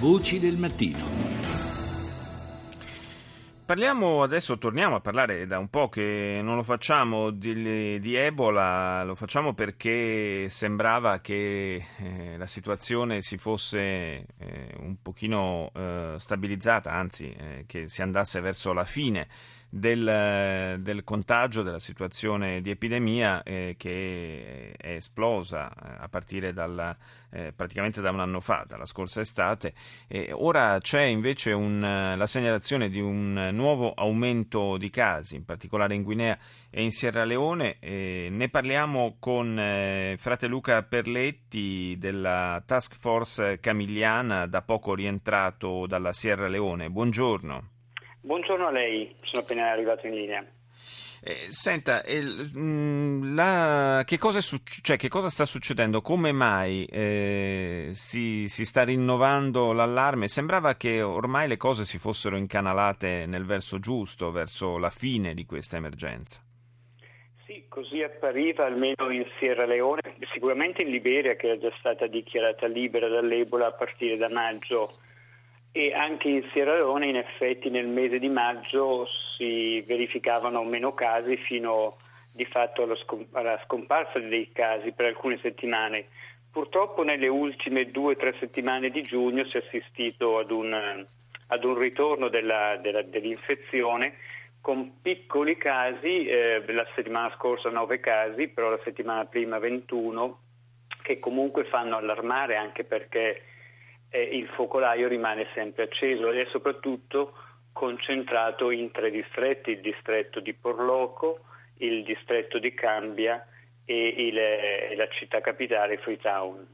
Voci del mattino. Parliamo adesso, torniamo a parlare da un po' che non lo facciamo di, di Ebola, lo facciamo perché sembrava che eh, la situazione si fosse eh, un pochino eh, stabilizzata, anzi eh, che si andasse verso la fine del, del, contagio, della situazione di epidemia eh, che è esplosa eh, a partire dalla, eh, praticamente da un anno fa, dalla scorsa estate. ora c'è invece un, la segnalazione di un nuovo aumento di casi, in particolare in Guinea e in Sierra Leone. ne parliamo con eh, frate Luca Perletti della Task Force Camigliana, da poco rientrato dalla Sierra Leone. Buongiorno. Buongiorno a lei, sono appena arrivato in linea. Eh, senta, il, mm, la, che, cosa succe- cioè, che, cosa sta succedendo? Come mai eh, si, si, sta rinnovando l'allarme? Sembrava che ormai le cose si fossero incanalate nel verso giusto, verso la fine di questa emergenza. Sì, così appariva almeno in Sierra Leone, sicuramente in Liberia che era già stata dichiarata libera dall'Ebola a partire da maggio e anche in Sierra Leone in effetti nel mese di maggio si verificavano meno casi fino di fatto alla scomparsa dei casi per alcune settimane. Purtroppo nelle ultime due o tre settimane di giugno si è assistito ad un, ad un ritorno della, della, dell'infezione con piccoli casi, eh, la settimana scorsa 9 casi, però la settimana prima 21, che comunque fanno allarmare anche perché eh, il focolaio rimane sempre acceso è soprattutto concentrato in tre distretti, il distretto di Porloco, il distretto di Cambia e il, eh, la città capitale Freetown.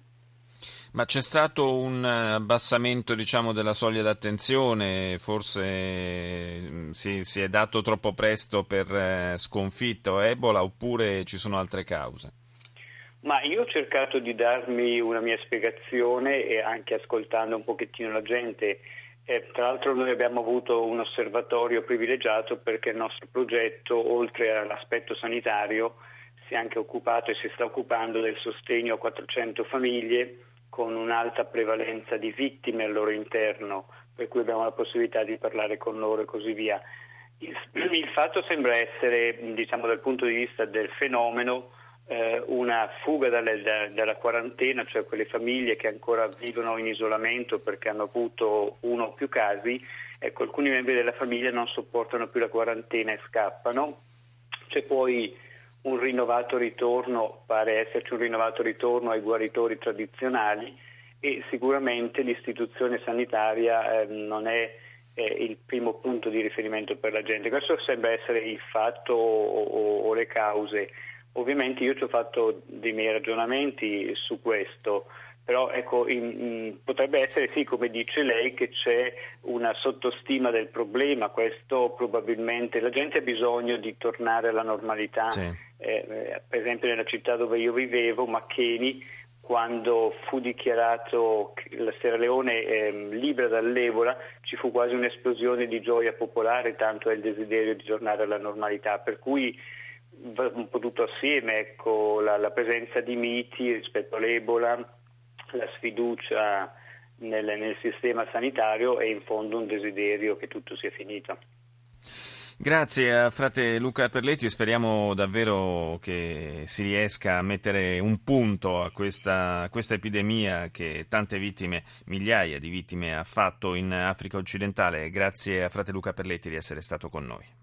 Ma c'è stato un abbassamento diciamo, della soglia d'attenzione, forse mm, si, si, è dato troppo presto per eh, sconfitto Ebola oppure ci sono altre cause? Ma io ho cercato di darmi una mia spiegazione e anche ascoltando un pochettino la gente. Eh, tra l'altro noi abbiamo avuto un osservatorio privilegiato perché il nostro progetto, oltre all'aspetto sanitario, si è anche occupato e si sta occupando del sostegno a 400 famiglie con un'alta prevalenza di vittime al loro interno, per cui abbiamo la possibilità di parlare con loro e così via. Il, il fatto sembra essere, diciamo dal punto di vista del fenomeno, eh, una fuga dalle, da, dalla quarantena, cioè quelle famiglie che ancora vivono in isolamento perché hanno avuto uno o più casi, ecco, alcuni membri della famiglia non sopportano più la quarantena e scappano. C'è poi un rinnovato ritorno, pare esserci un rinnovato ritorno ai guaritori tradizionali e sicuramente l'istituzione sanitaria eh, non è il primo punto di riferimento per la gente. Questo sembra essere il fatto o, o, o le cause. Ovviamente io ci ho fatto dei miei ragionamenti su questo, però ecco, in, potrebbe essere sì, come dice lei, che c'è una sottostima del problema, questo probabilmente. La gente ha bisogno di tornare alla normalità, sì. eh, eh per esempio nella città dove io vivevo, Maccheni, quando fu dichiarato la Sierra Leone eh, libera dall'Ebola, ci fu quasi un'esplosione di gioia popolare, tanto è il desiderio di tornare alla normalità, per cui un po' tutto assieme, ecco, la, la, presenza di miti rispetto all'Ebola, la sfiducia nel, nel sistema sanitario e in fondo un desiderio che tutto sia finito. Grazie a frate Luca Perletti, speriamo davvero che si riesca a mettere un punto a questa, a questa, epidemia che tante vittime, migliaia di vittime ha fatto in Africa occidentale. Grazie a frate Luca Perletti di essere stato con noi.